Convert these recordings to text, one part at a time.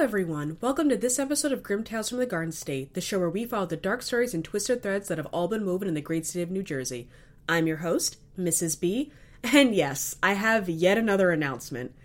everyone. Welcome to this episode of Grim Tales from the Garden State, the show where we follow the dark stories and twisted threads that have all been woven in the great state of New Jersey. I'm your host, Mrs. B, and yes, I have yet another announcement.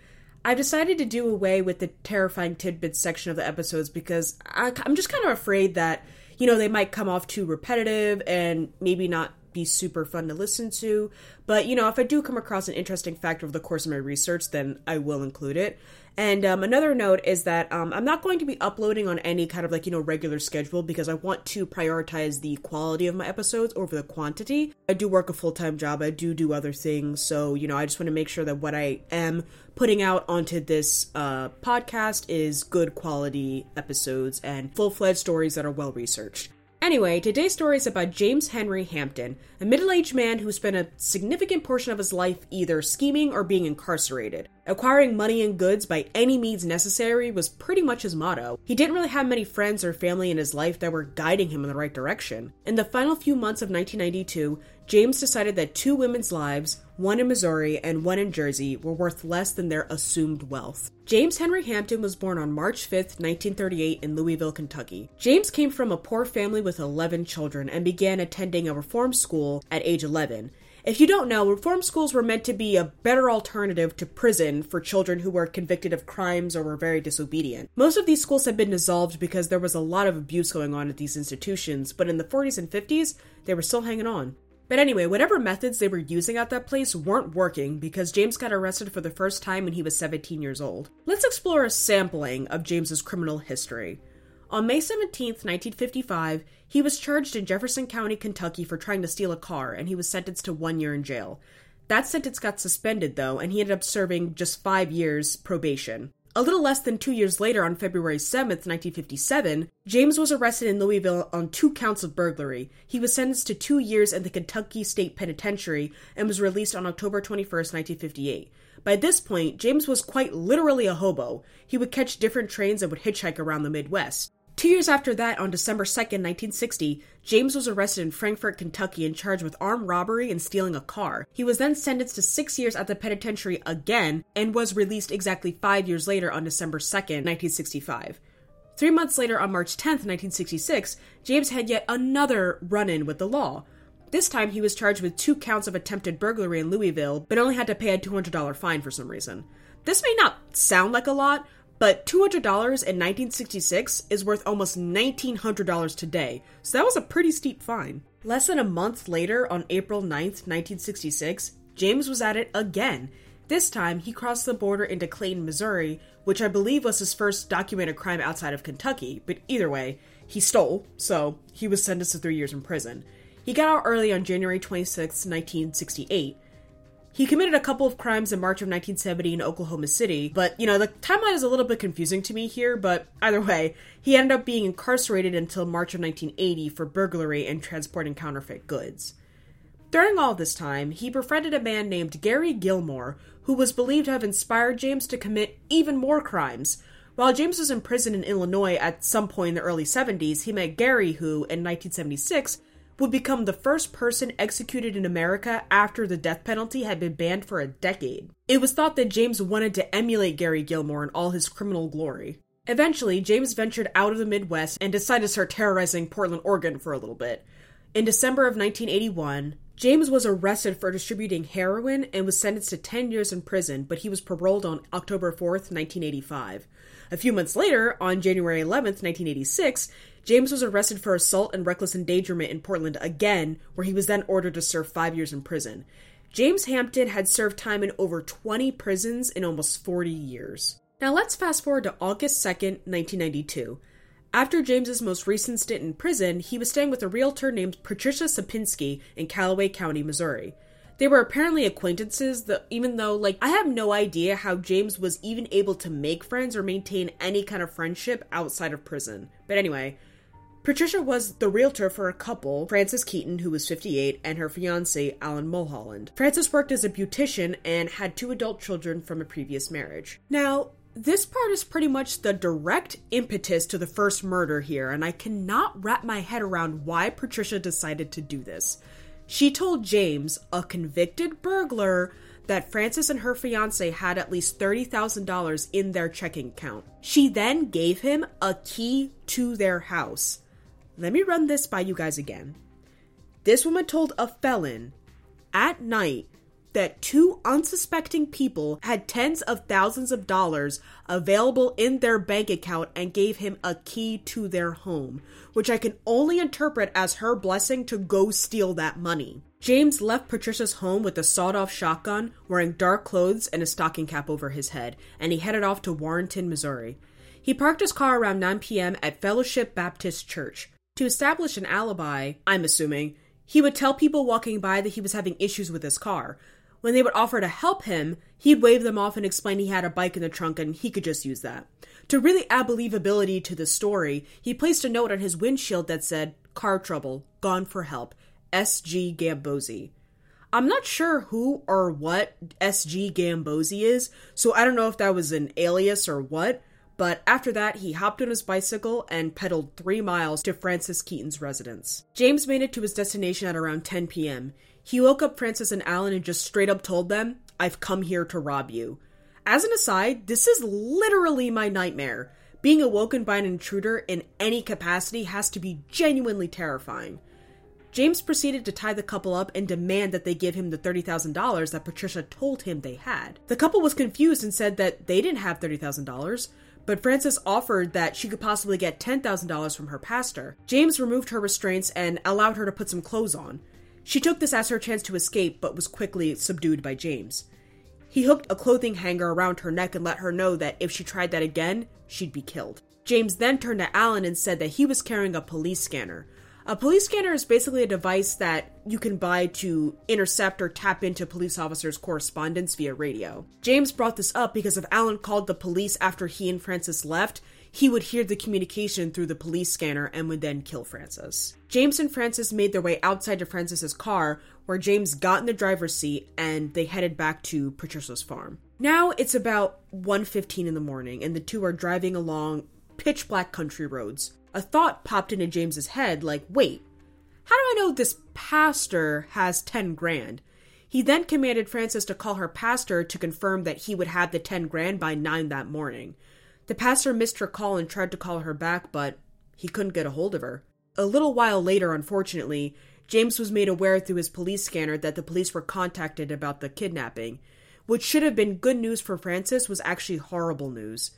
I've decided to do away with the terrifying tidbits section of the episodes because I, I'm just kind of afraid that, you know, they might come off too repetitive and maybe not be super fun to listen to. But, you know, if I do come across an interesting fact over the course of my research, then I will include it. And um, another note is that um, I'm not going to be uploading on any kind of like, you know, regular schedule because I want to prioritize the quality of my episodes over the quantity. I do work a full time job, I do do other things. So, you know, I just want to make sure that what I am putting out onto this uh, podcast is good quality episodes and full fledged stories that are well researched. Anyway, today's story is about James Henry Hampton, a middle aged man who spent a significant portion of his life either scheming or being incarcerated. Acquiring money and goods by any means necessary was pretty much his motto. He didn't really have many friends or family in his life that were guiding him in the right direction. In the final few months of 1992, James decided that two women's lives, one in Missouri and one in Jersey, were worth less than their assumed wealth. James Henry Hampton was born on March 5, 1938, in Louisville, Kentucky. James came from a poor family with 11 children and began attending a reform school at age 11. If you don't know, reform schools were meant to be a better alternative to prison for children who were convicted of crimes or were very disobedient. Most of these schools have been dissolved because there was a lot of abuse going on at these institutions, but in the 40s and 50s, they were still hanging on. But anyway, whatever methods they were using at that place weren't working because James got arrested for the first time when he was 17 years old. Let's explore a sampling of James's criminal history. On May 17, 1955, he was charged in Jefferson County, Kentucky for trying to steal a car and he was sentenced to 1 year in jail. That sentence got suspended though, and he ended up serving just 5 years probation. A little less than two years later, on February 7, 1957, James was arrested in Louisville on two counts of burglary. He was sentenced to two years in the Kentucky State Penitentiary and was released on October 21, 1958. By this point, James was quite literally a hobo. He would catch different trains and would hitchhike around the Midwest. Two years after that, on December 2nd, 1960, James was arrested in Frankfort, Kentucky, and charged with armed robbery and stealing a car. He was then sentenced to six years at the penitentiary again and was released exactly five years later on December 2nd, 1965. Three months later, on March 10th, 1966, James had yet another run in with the law. This time, he was charged with two counts of attempted burglary in Louisville, but only had to pay a $200 fine for some reason. This may not sound like a lot, but $200 in 1966 is worth almost $1,900 today, so that was a pretty steep fine. Less than a month later, on April 9th, 1966, James was at it again. This time, he crossed the border into Clayton, Missouri, which I believe was his first documented crime outside of Kentucky, but either way, he stole, so he was sentenced to three years in prison. He got out early on January 26, 1968. He committed a couple of crimes in March of 1970 in Oklahoma City, but you know, the timeline is a little bit confusing to me here, but either way, he ended up being incarcerated until March of 1980 for burglary and transporting counterfeit goods. During all this time, he befriended a man named Gary Gilmore, who was believed to have inspired James to commit even more crimes. While James was in prison in Illinois at some point in the early 70s, he met Gary, who, in 1976, would become the first person executed in America after the death penalty had been banned for a decade. It was thought that James wanted to emulate Gary Gilmore in all his criminal glory. Eventually, James ventured out of the Midwest and decided to start terrorizing Portland, Oregon for a little bit. In December of 1981, James was arrested for distributing heroin and was sentenced to 10 years in prison, but he was paroled on October 4th, 1985. A few months later, on January 11th, 1986, James was arrested for assault and reckless endangerment in Portland again, where he was then ordered to serve five years in prison. James Hampton had served time in over 20 prisons in almost 40 years. Now let's fast forward to August 2nd, 1992. After James's most recent stint in prison, he was staying with a realtor named Patricia Sapinski in Callaway County, Missouri. They were apparently acquaintances, that even though, like, I have no idea how James was even able to make friends or maintain any kind of friendship outside of prison. But anyway, Patricia was the realtor for a couple, Frances Keaton, who was 58, and her fiance, Alan Mulholland. Frances worked as a beautician and had two adult children from a previous marriage. Now, this part is pretty much the direct impetus to the first murder here, and I cannot wrap my head around why Patricia decided to do this. She told James, a convicted burglar, that Frances and her fiance had at least $30,000 in their checking account. She then gave him a key to their house. Let me run this by you guys again. This woman told a felon at night that two unsuspecting people had tens of thousands of dollars available in their bank account and gave him a key to their home, which I can only interpret as her blessing to go steal that money. James left Patricia's home with a sawed off shotgun, wearing dark clothes and a stocking cap over his head, and he headed off to Warrenton, Missouri. He parked his car around 9 p.m. at Fellowship Baptist Church. To establish an alibi, I'm assuming, he would tell people walking by that he was having issues with his car, when they would offer to help him, he'd wave them off and explain he had a bike in the trunk and he could just use that. To really add believability to the story, he placed a note on his windshield that said, Car trouble, gone for help, SG Gambosi. I'm not sure who or what SG Gambosi is, so I don't know if that was an alias or what, but after that, he hopped on his bicycle and pedaled three miles to Frances Keaton's residence. James made it to his destination at around 10 p.m. He woke up Frances and Alan and just straight up told them, I've come here to rob you. As an aside, this is literally my nightmare. Being awoken by an intruder in any capacity has to be genuinely terrifying. James proceeded to tie the couple up and demand that they give him the $30,000 that Patricia told him they had. The couple was confused and said that they didn't have $30,000, but Frances offered that she could possibly get $10,000 from her pastor. James removed her restraints and allowed her to put some clothes on. She took this as her chance to escape, but was quickly subdued by James. He hooked a clothing hanger around her neck and let her know that if she tried that again, she'd be killed. James then turned to Alan and said that he was carrying a police scanner. A police scanner is basically a device that you can buy to intercept or tap into police officers' correspondence via radio. James brought this up because if Alan called the police after he and Frances left, he would hear the communication through the police scanner and would then kill Frances. James and Frances made their way outside to Frances's car, where James got in the driver's seat and they headed back to Patricia's farm. Now it's about 1:15 in the morning and the two are driving along pitch black country roads. A thought popped into James's head like, "Wait, how do I know this pastor has 10 grand?" He then commanded Frances to call her pastor to confirm that he would have the 10 grand by 9 that morning. The pastor missed her call and tried to call her back, but he couldn't get a hold of her. A little while later, unfortunately, James was made aware through his police scanner that the police were contacted about the kidnapping. What should have been good news for Frances was actually horrible news.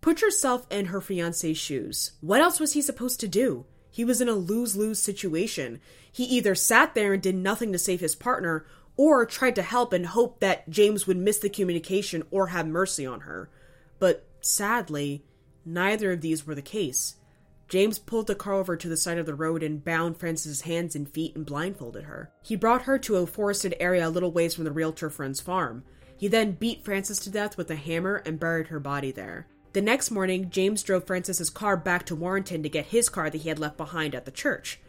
Put yourself in her fiance's shoes. What else was he supposed to do? He was in a lose lose situation. He either sat there and did nothing to save his partner, or tried to help and hoped that James would miss the communication or have mercy on her. But Sadly, neither of these were the case. James pulled the car over to the side of the road and bound Frances's hands and feet and blindfolded her. He brought her to a forested area a little ways from the realtor friend's farm. He then beat Frances to death with a hammer and buried her body there. The next morning, James drove Frances's car back to Warrenton to get his car that he had left behind at the church.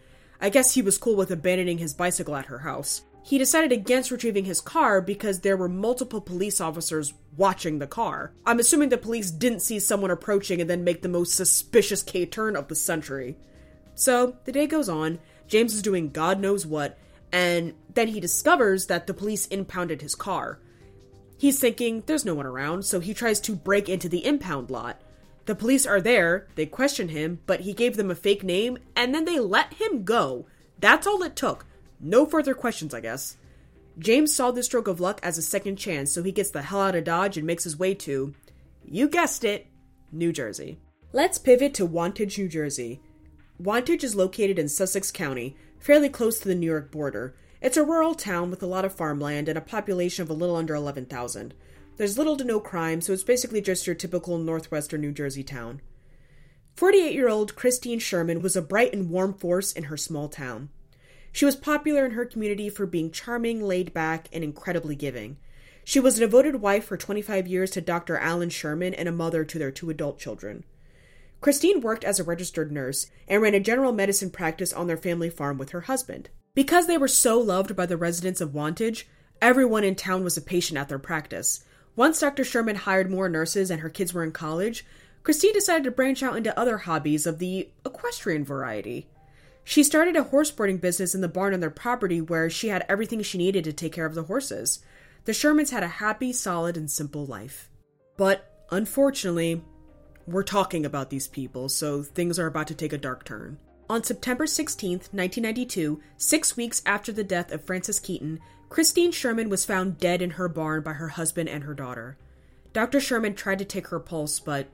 I guess he was cool with abandoning his bicycle at her house. He decided against retrieving his car because there were multiple police officers watching the car. I'm assuming the police didn't see someone approaching and then make the most suspicious K turn of the century. So, the day goes on, James is doing God knows what, and then he discovers that the police impounded his car. He's thinking there's no one around, so he tries to break into the impound lot. The police are there, they question him, but he gave them a fake name, and then they let him go. That's all it took. No further questions, I guess. James saw this stroke of luck as a second chance, so he gets the hell out of Dodge and makes his way to, you guessed it, New Jersey. Let's pivot to Wantage, New Jersey. Wantage is located in Sussex County, fairly close to the New York border. It's a rural town with a lot of farmland and a population of a little under 11,000. There's little to no crime, so it's basically just your typical northwestern New Jersey town. 48 year old Christine Sherman was a bright and warm force in her small town. She was popular in her community for being charming, laid back, and incredibly giving. She was a devoted wife for 25 years to Dr. Alan Sherman and a mother to their two adult children. Christine worked as a registered nurse and ran a general medicine practice on their family farm with her husband. Because they were so loved by the residents of Wantage, everyone in town was a patient at their practice. Once Dr. Sherman hired more nurses and her kids were in college, Christine decided to branch out into other hobbies of the equestrian variety. She started a horse boarding business in the barn on their property where she had everything she needed to take care of the horses. the Shermans had a happy, solid, and simple life. But unfortunately, we're talking about these people, so things are about to take a dark turn. On September 16, 1992, six weeks after the death of Frances Keaton, Christine Sherman was found dead in her barn by her husband and her daughter. Dr. Sherman tried to take her pulse, but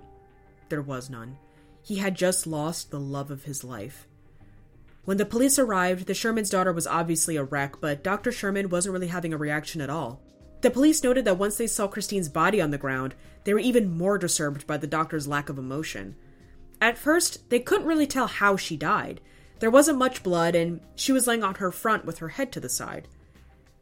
there was none. He had just lost the love of his life. When the police arrived, the Sherman's daughter was obviously a wreck, but Dr. Sherman wasn't really having a reaction at all. The police noted that once they saw Christine's body on the ground, they were even more disturbed by the doctor's lack of emotion. At first, they couldn't really tell how she died. There wasn't much blood, and she was laying on her front with her head to the side.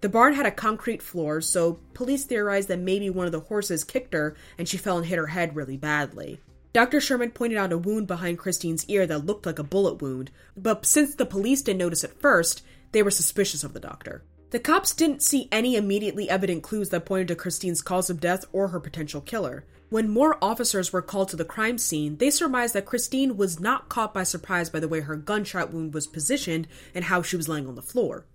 The barn had a concrete floor, so police theorized that maybe one of the horses kicked her and she fell and hit her head really badly. Dr. Sherman pointed out a wound behind Christine's ear that looked like a bullet wound, but since the police didn't notice it first, they were suspicious of the doctor. The cops didn't see any immediately evident clues that pointed to Christine's cause of death or her potential killer. When more officers were called to the crime scene, they surmised that Christine was not caught by surprise by the way her gunshot wound was positioned and how she was laying on the floor.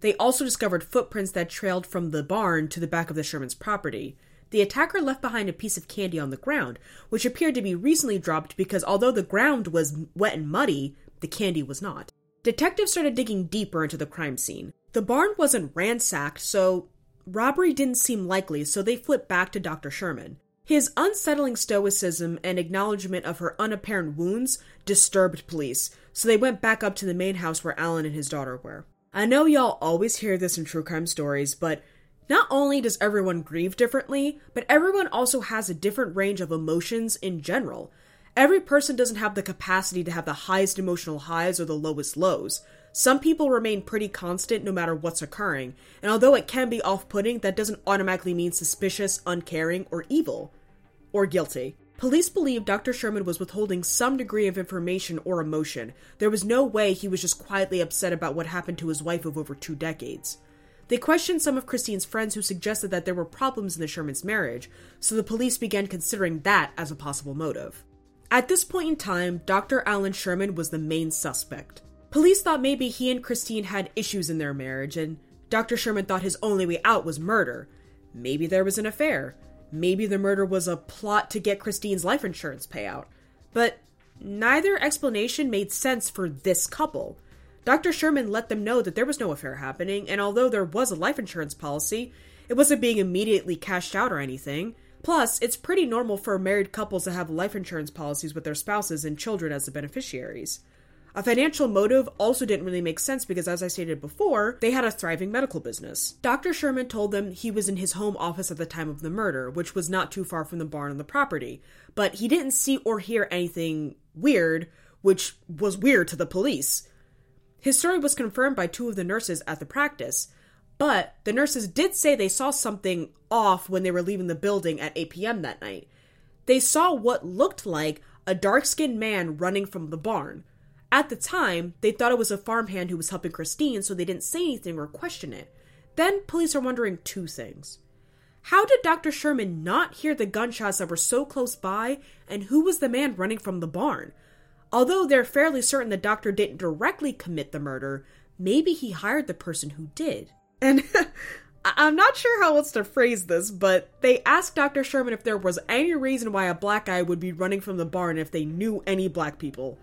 They also discovered footprints that trailed from the barn to the back of the Sherman's property. The attacker left behind a piece of candy on the ground, which appeared to be recently dropped because although the ground was wet and muddy, the candy was not. Detectives started digging deeper into the crime scene. The barn wasn't ransacked, so robbery didn't seem likely, so they flipped back to Dr. Sherman. His unsettling stoicism and acknowledgement of her unapparent wounds disturbed police, so they went back up to the main house where Alan and his daughter were. I know y'all always hear this in true crime stories, but not only does everyone grieve differently, but everyone also has a different range of emotions in general. Every person doesn't have the capacity to have the highest emotional highs or the lowest lows. Some people remain pretty constant no matter what's occurring, and although it can be off putting, that doesn't automatically mean suspicious, uncaring, or evil. Or guilty. Police believe Dr. Sherman was withholding some degree of information or emotion. There was no way he was just quietly upset about what happened to his wife of over two decades. They questioned some of Christine's friends who suggested that there were problems in the Shermans' marriage, so the police began considering that as a possible motive. At this point in time, Dr. Alan Sherman was the main suspect. Police thought maybe he and Christine had issues in their marriage, and Dr. Sherman thought his only way out was murder. Maybe there was an affair. Maybe the murder was a plot to get Christine's life insurance payout. But neither explanation made sense for this couple. Dr. Sherman let them know that there was no affair happening, and although there was a life insurance policy, it wasn't being immediately cashed out or anything. Plus, it's pretty normal for married couples to have life insurance policies with their spouses and children as the beneficiaries. A financial motive also didn't really make sense because, as I stated before, they had a thriving medical business. Dr. Sherman told them he was in his home office at the time of the murder, which was not too far from the barn on the property, but he didn't see or hear anything weird, which was weird to the police. His story was confirmed by two of the nurses at the practice, but the nurses did say they saw something off when they were leaving the building at 8 p.m. that night. They saw what looked like a dark skinned man running from the barn. At the time, they thought it was a farmhand who was helping Christine, so they didn't say anything or question it. Then police are wondering two things. How did Dr. Sherman not hear the gunshots that were so close by, and who was the man running from the barn? Although they're fairly certain the doctor didn't directly commit the murder, maybe he hired the person who did. And I'm not sure how else to phrase this, but they asked Dr. Sherman if there was any reason why a black guy would be running from the barn if they knew any black people.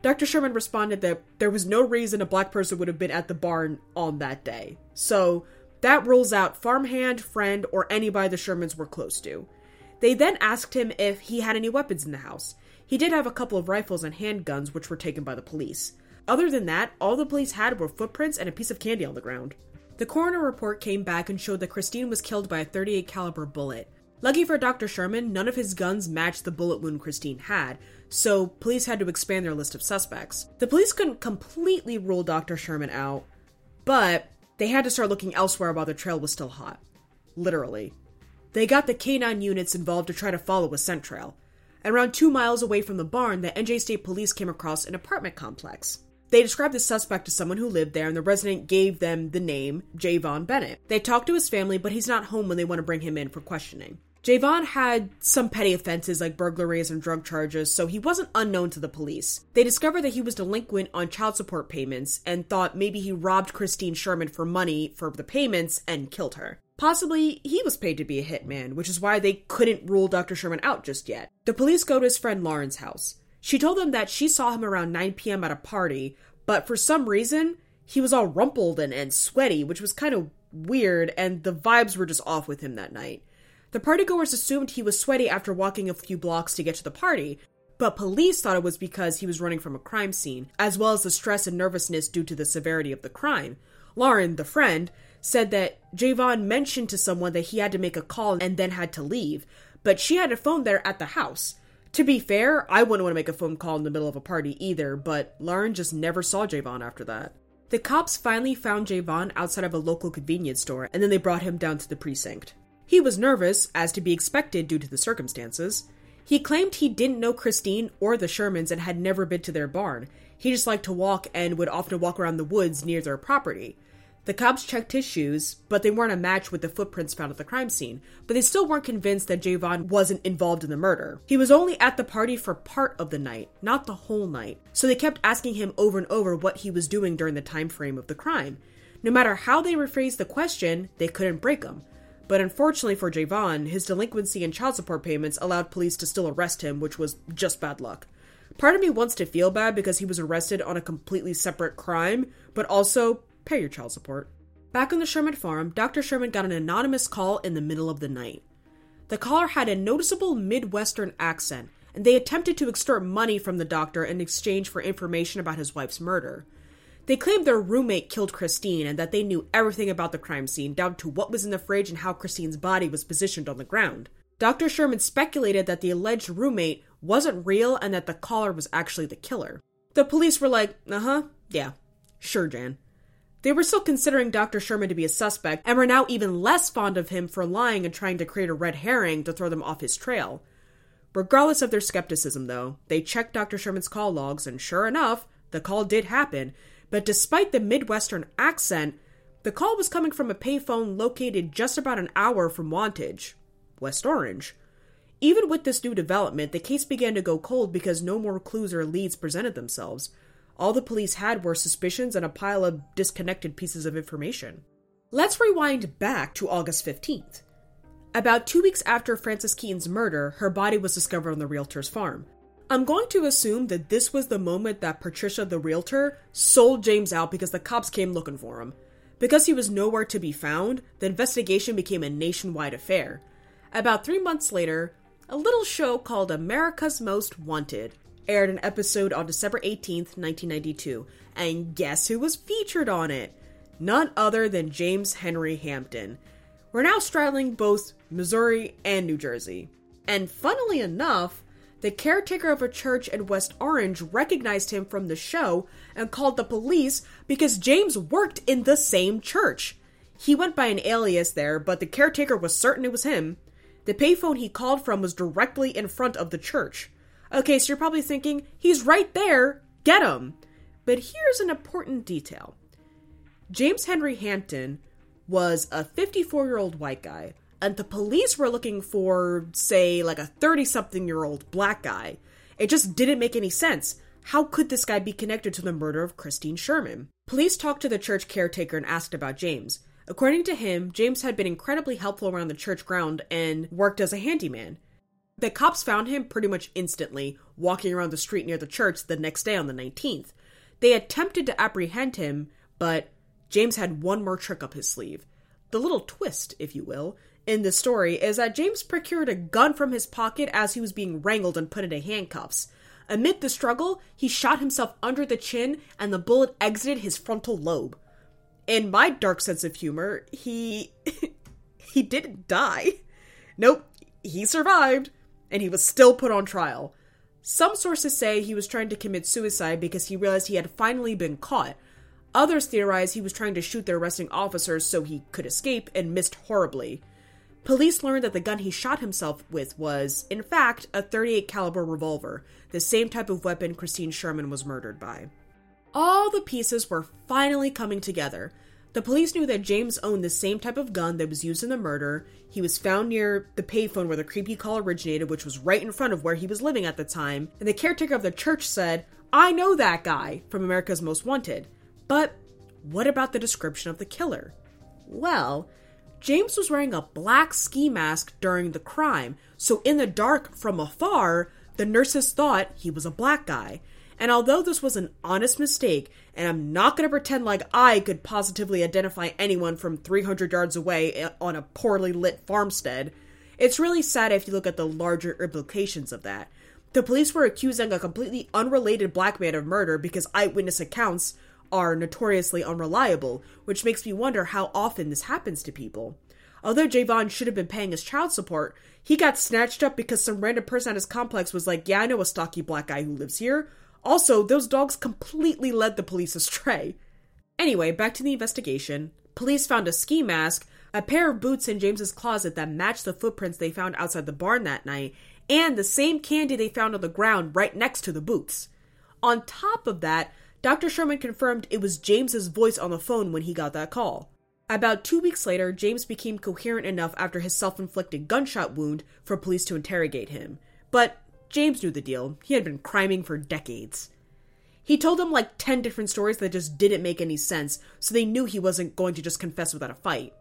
Dr. Sherman responded that there was no reason a black person would have been at the barn on that day. So that rules out farmhand, friend, or anybody the Shermans were close to. They then asked him if he had any weapons in the house. He did have a couple of rifles and handguns, which were taken by the police. Other than that, all the police had were footprints and a piece of candy on the ground. The coroner report came back and showed that Christine was killed by a 38 caliber bullet. Lucky for Dr. Sherman, none of his guns matched the bullet wound Christine had, so police had to expand their list of suspects. The police couldn't completely rule Dr. Sherman out, but they had to start looking elsewhere while the trail was still hot. Literally. They got the canine units involved to try to follow a scent trail. Around two miles away from the barn, the NJ State Police came across an apartment complex. They described the suspect to someone who lived there, and the resident gave them the name Javon Bennett. They talked to his family, but he's not home when they want to bring him in for questioning. Javon had some petty offenses like burglaries and drug charges, so he wasn't unknown to the police. They discovered that he was delinquent on child support payments and thought maybe he robbed Christine Sherman for money for the payments and killed her. Possibly he was paid to be a hitman, which is why they couldn't rule Dr. Sherman out just yet. The police go to his friend Lauren's house. She told them that she saw him around 9 p.m. at a party, but for some reason, he was all rumpled and, and sweaty, which was kind of weird, and the vibes were just off with him that night. The partygoers assumed he was sweaty after walking a few blocks to get to the party, but police thought it was because he was running from a crime scene, as well as the stress and nervousness due to the severity of the crime. Lauren, the friend, said that Javon mentioned to someone that he had to make a call and then had to leave, but she had a phone there at the house. To be fair, I wouldn't want to make a phone call in the middle of a party either, but Lauren just never saw Javon after that. The cops finally found Javon outside of a local convenience store, and then they brought him down to the precinct. He was nervous, as to be expected due to the circumstances. He claimed he didn't know Christine or the Shermans and had never been to their barn. He just liked to walk and would often walk around the woods near their property. The cops checked his shoes, but they weren't a match with the footprints found at the crime scene. But they still weren't convinced that Javon wasn't involved in the murder. He was only at the party for part of the night, not the whole night. So they kept asking him over and over what he was doing during the time frame of the crime. No matter how they rephrased the question, they couldn't break him. But unfortunately for Javon, his delinquency and child support payments allowed police to still arrest him, which was just bad luck. Part of me wants to feel bad because he was arrested on a completely separate crime, but also Pay your child support. Back on the Sherman farm, Dr. Sherman got an anonymous call in the middle of the night. The caller had a noticeable Midwestern accent, and they attempted to extort money from the doctor in exchange for information about his wife's murder. They claimed their roommate killed Christine and that they knew everything about the crime scene, down to what was in the fridge and how Christine's body was positioned on the ground. Dr. Sherman speculated that the alleged roommate wasn't real and that the caller was actually the killer. The police were like, uh huh, yeah, sure, Jan. They were still considering Dr. Sherman to be a suspect and were now even less fond of him for lying and trying to create a red herring to throw them off his trail. Regardless of their skepticism, though, they checked Dr. Sherman's call logs, and sure enough, the call did happen. But despite the Midwestern accent, the call was coming from a payphone located just about an hour from Wantage, West Orange. Even with this new development, the case began to go cold because no more clues or leads presented themselves. All the police had were suspicions and a pile of disconnected pieces of information. Let's rewind back to August 15th. About two weeks after Frances Keaton's murder, her body was discovered on the realtor's farm. I'm going to assume that this was the moment that Patricia, the realtor, sold James out because the cops came looking for him. Because he was nowhere to be found, the investigation became a nationwide affair. About three months later, a little show called America's Most Wanted aired an episode on December 18th, 1992. And guess who was featured on it? None other than James Henry Hampton. We're now straddling both Missouri and New Jersey. And funnily enough, the caretaker of a church in West Orange recognized him from the show and called the police because James worked in the same church. He went by an alias there, but the caretaker was certain it was him. The payphone he called from was directly in front of the church. Okay, so you're probably thinking, he's right there, get him. But here's an important detail James Henry Hampton was a 54 year old white guy, and the police were looking for, say, like a 30 something year old black guy. It just didn't make any sense. How could this guy be connected to the murder of Christine Sherman? Police talked to the church caretaker and asked about James. According to him, James had been incredibly helpful around the church ground and worked as a handyman. The cops found him pretty much instantly, walking around the street near the church the next day on the 19th. They attempted to apprehend him, but James had one more trick up his sleeve. The little twist, if you will, in the story is that James procured a gun from his pocket as he was being wrangled and put into handcuffs. Amid the struggle, he shot himself under the chin and the bullet exited his frontal lobe. In my dark sense of humor, he. he didn't die. Nope, he survived and he was still put on trial. Some sources say he was trying to commit suicide because he realized he had finally been caught. Others theorize he was trying to shoot the arresting officers so he could escape and missed horribly. Police learned that the gun he shot himself with was, in fact, a 38 caliber revolver, the same type of weapon Christine Sherman was murdered by. All the pieces were finally coming together. The police knew that James owned the same type of gun that was used in the murder. He was found near the payphone where the creepy call originated, which was right in front of where he was living at the time. And the caretaker of the church said, I know that guy from America's Most Wanted. But what about the description of the killer? Well, James was wearing a black ski mask during the crime, so in the dark from afar, the nurses thought he was a black guy. And although this was an honest mistake, and I'm not going to pretend like I could positively identify anyone from 300 yards away eh, on a poorly lit farmstead, it's really sad if you look at the larger implications of that. The police were accusing a completely unrelated black man of murder because eyewitness accounts are notoriously unreliable, which makes me wonder how often this happens to people. Although Javon should have been paying his child support, he got snatched up because some random person at his complex was like, Yeah, I know a stocky black guy who lives here. Also, those dogs completely led the police astray. Anyway, back to the investigation. Police found a ski mask, a pair of boots in James's closet that matched the footprints they found outside the barn that night, and the same candy they found on the ground right next to the boots. On top of that, Dr. Sherman confirmed it was James's voice on the phone when he got that call. About two weeks later, James became coherent enough after his self inflicted gunshot wound for police to interrogate him. But James knew the deal. He had been criming for decades. He told them like 10 different stories that just didn't make any sense, so they knew he wasn't going to just confess without a fight.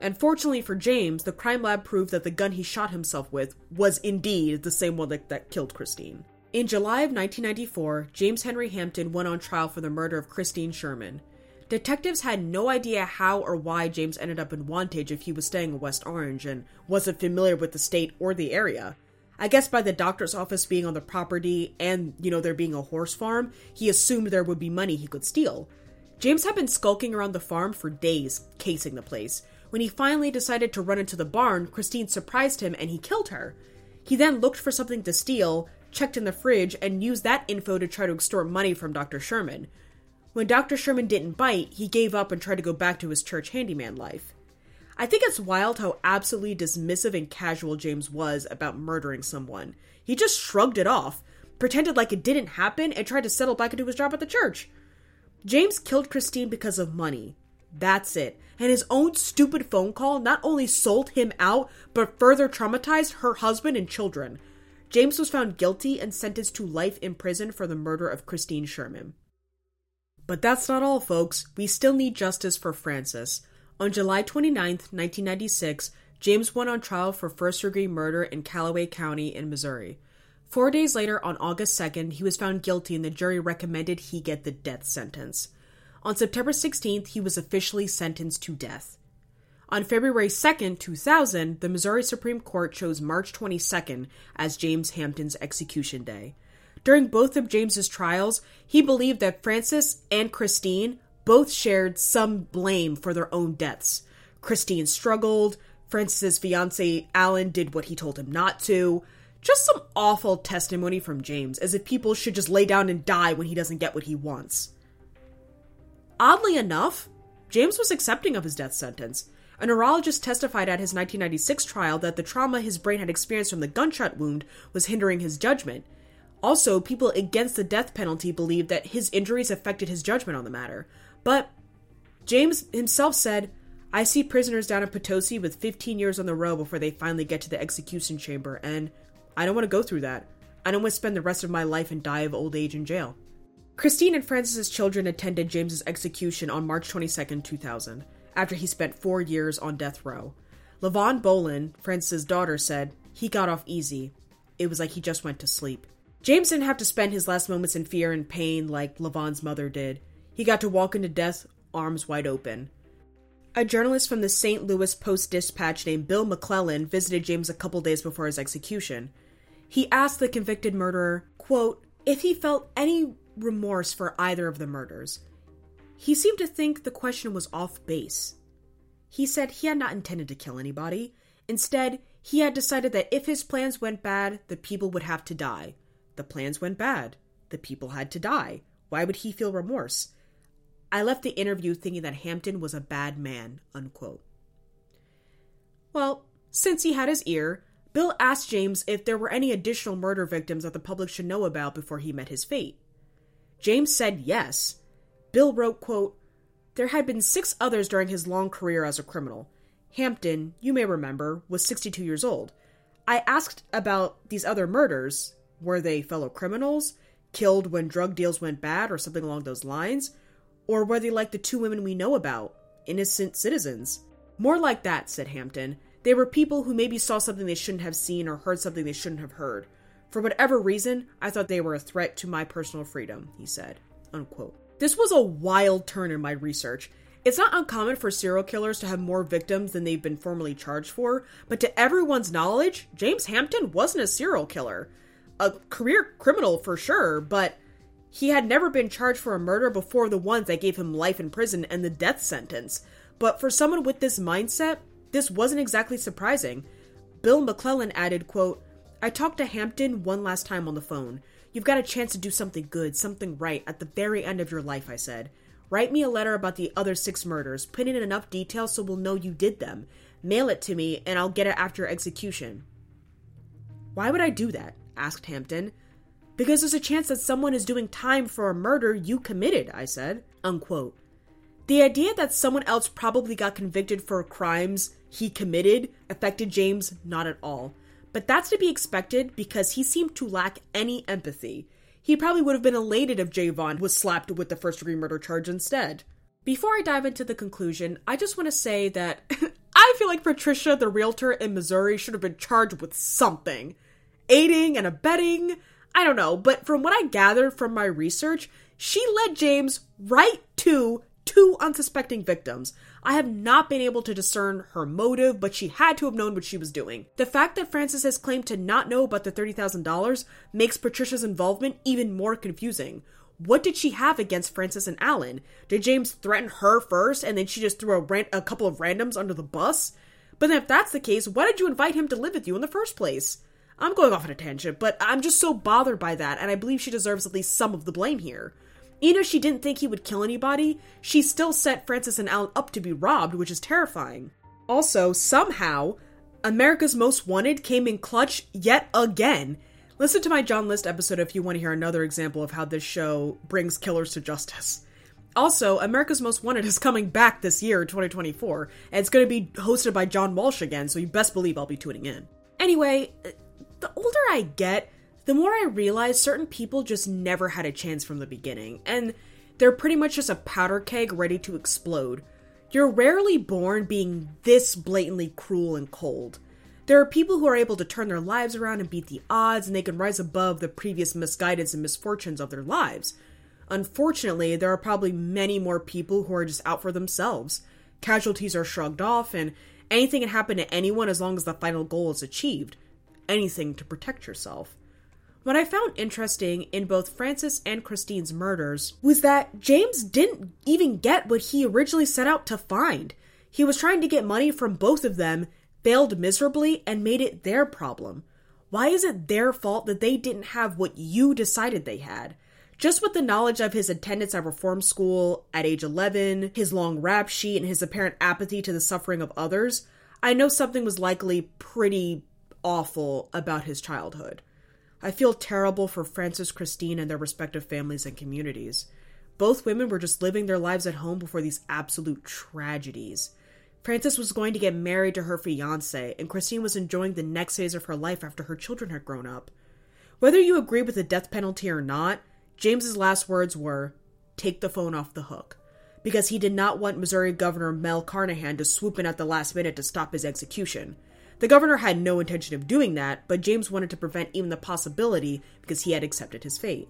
And fortunately for James, the crime lab proved that the gun he shot himself with was indeed the same one that, that killed Christine. In July of 1994, James Henry Hampton went on trial for the murder of Christine Sherman. Detectives had no idea how or why James ended up in Wantage if he was staying in West Orange and wasn't familiar with the state or the area. I guess by the doctor's office being on the property and, you know, there being a horse farm, he assumed there would be money he could steal. James had been skulking around the farm for days, casing the place. When he finally decided to run into the barn, Christine surprised him and he killed her. He then looked for something to steal, checked in the fridge, and used that info to try to extort money from Dr. Sherman. When Dr. Sherman didn't bite, he gave up and tried to go back to his church handyman life. I think it's wild how absolutely dismissive and casual James was about murdering someone. He just shrugged it off, pretended like it didn't happen, and tried to settle back into his job at the church. James killed Christine because of money. That's it. And his own stupid phone call not only sold him out, but further traumatized her husband and children. James was found guilty and sentenced to life in prison for the murder of Christine Sherman. But that's not all, folks. We still need justice for Frances. On July 29, 1996, James went on trial for first degree murder in Callaway County in Missouri. Four days later, on August 2nd, he was found guilty and the jury recommended he get the death sentence. On September 16th, he was officially sentenced to death. On February 2nd, 2000, the Missouri Supreme Court chose March 22nd as James Hampton's execution day. During both of James's trials, he believed that Frances and Christine both shared some blame for their own deaths. Christine struggled, Frances's fiance Alan did what he told him not to. Just some awful testimony from James, as if people should just lay down and die when he doesn't get what he wants. Oddly enough, James was accepting of his death sentence. A neurologist testified at his 1996 trial that the trauma his brain had experienced from the gunshot wound was hindering his judgment. Also, people against the death penalty believed that his injuries affected his judgment on the matter. But James himself said, I see prisoners down in Potosi with 15 years on the row before they finally get to the execution chamber, and I don't want to go through that. I don't want to spend the rest of my life and die of old age in jail. Christine and Frances's children attended James's execution on March 22, 2000, after he spent four years on death row. Lavon Bolin, Frances's daughter, said, He got off easy. It was like he just went to sleep. James didn't have to spend his last moments in fear and pain like Lavon's mother did. He got to walk into death arms wide open. A journalist from the St. Louis Post Dispatch named Bill McClellan visited James a couple days before his execution. He asked the convicted murderer, quote, if he felt any remorse for either of the murders. He seemed to think the question was off base. He said he had not intended to kill anybody. Instead, he had decided that if his plans went bad, the people would have to die. The plans went bad. The people had to die. Why would he feel remorse? I left the interview thinking that Hampton was a bad man, unquote. Well, since he had his ear, Bill asked James if there were any additional murder victims that the public should know about before he met his fate. James said yes. Bill wrote, quote, There had been six others during his long career as a criminal. Hampton, you may remember, was 62 years old. I asked about these other murders. Were they fellow criminals? Killed when drug deals went bad or something along those lines? Or were they like the two women we know about? Innocent citizens? More like that, said Hampton. They were people who maybe saw something they shouldn't have seen or heard something they shouldn't have heard. For whatever reason, I thought they were a threat to my personal freedom, he said. Unquote. This was a wild turn in my research. It's not uncommon for serial killers to have more victims than they've been formally charged for, but to everyone's knowledge, James Hampton wasn't a serial killer. A career criminal for sure, but he had never been charged for a murder before the ones that gave him life in prison and the death sentence. But for someone with this mindset, this wasn't exactly surprising. Bill McClellan added, quote, I talked to Hampton one last time on the phone. You've got a chance to do something good, something right, at the very end of your life, I said. Write me a letter about the other six murders, put in enough detail so we'll know you did them. Mail it to me, and I'll get it after execution. Why would I do that? asked Hampton. Because there's a chance that someone is doing time for a murder you committed, I said. Unquote. The idea that someone else probably got convicted for crimes he committed affected James not at all. But that's to be expected because he seemed to lack any empathy. He probably would have been elated if Javon was slapped with the first degree murder charge instead. Before I dive into the conclusion, I just want to say that I feel like Patricia, the realtor in Missouri, should have been charged with something. Aiding and abetting? I don't know, but from what I gathered from my research, she led James right to two unsuspecting victims. I have not been able to discern her motive, but she had to have known what she was doing. The fact that Frances has claimed to not know about the $30,000 makes Patricia's involvement even more confusing. What did she have against Frances and Alan? Did James threaten her first and then she just threw a, ran- a couple of randoms under the bus? But then if that's the case, why did you invite him to live with you in the first place? I'm going off on a tangent, but I'm just so bothered by that, and I believe she deserves at least some of the blame here. Even if she didn't think he would kill anybody, she still set Frances and Alan up to be robbed, which is terrifying. Also, somehow, America's Most Wanted came in clutch yet again. Listen to my John List episode if you want to hear another example of how this show brings killers to justice. Also, America's Most Wanted is coming back this year, 2024, and it's going to be hosted by John Walsh again, so you best believe I'll be tuning in. Anyway, the older I get, the more I realize certain people just never had a chance from the beginning, and they're pretty much just a powder keg ready to explode. You're rarely born being this blatantly cruel and cold. There are people who are able to turn their lives around and beat the odds, and they can rise above the previous misguidance and misfortunes of their lives. Unfortunately, there are probably many more people who are just out for themselves. Casualties are shrugged off, and anything can happen to anyone as long as the final goal is achieved. Anything to protect yourself. What I found interesting in both Frances and Christine's murders was that James didn't even get what he originally set out to find. He was trying to get money from both of them, failed miserably, and made it their problem. Why is it their fault that they didn't have what you decided they had? Just with the knowledge of his attendance at reform school at age 11, his long rap sheet, and his apparent apathy to the suffering of others, I know something was likely pretty awful about his childhood. I feel terrible for Frances Christine and their respective families and communities. Both women were just living their lives at home before these absolute tragedies. Frances was going to get married to her fiance, and Christine was enjoying the next phase of her life after her children had grown up. Whether you agree with the death penalty or not, James's last words were, "Take the phone off the hook," because he did not want Missouri Governor Mel Carnahan to swoop in at the last minute to stop his execution. The governor had no intention of doing that, but James wanted to prevent even the possibility because he had accepted his fate.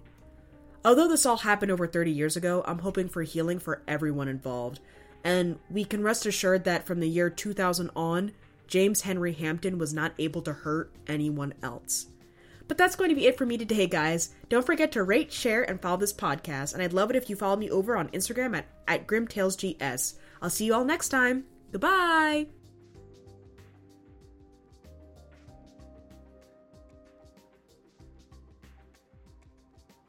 Although this all happened over 30 years ago, I'm hoping for healing for everyone involved, and we can rest assured that from the year 2000 on, James Henry Hampton was not able to hurt anyone else. But that's going to be it for me today, guys. Don't forget to rate, share, and follow this podcast, and I'd love it if you follow me over on Instagram at, at GrimTalesGS. I'll see you all next time. Goodbye!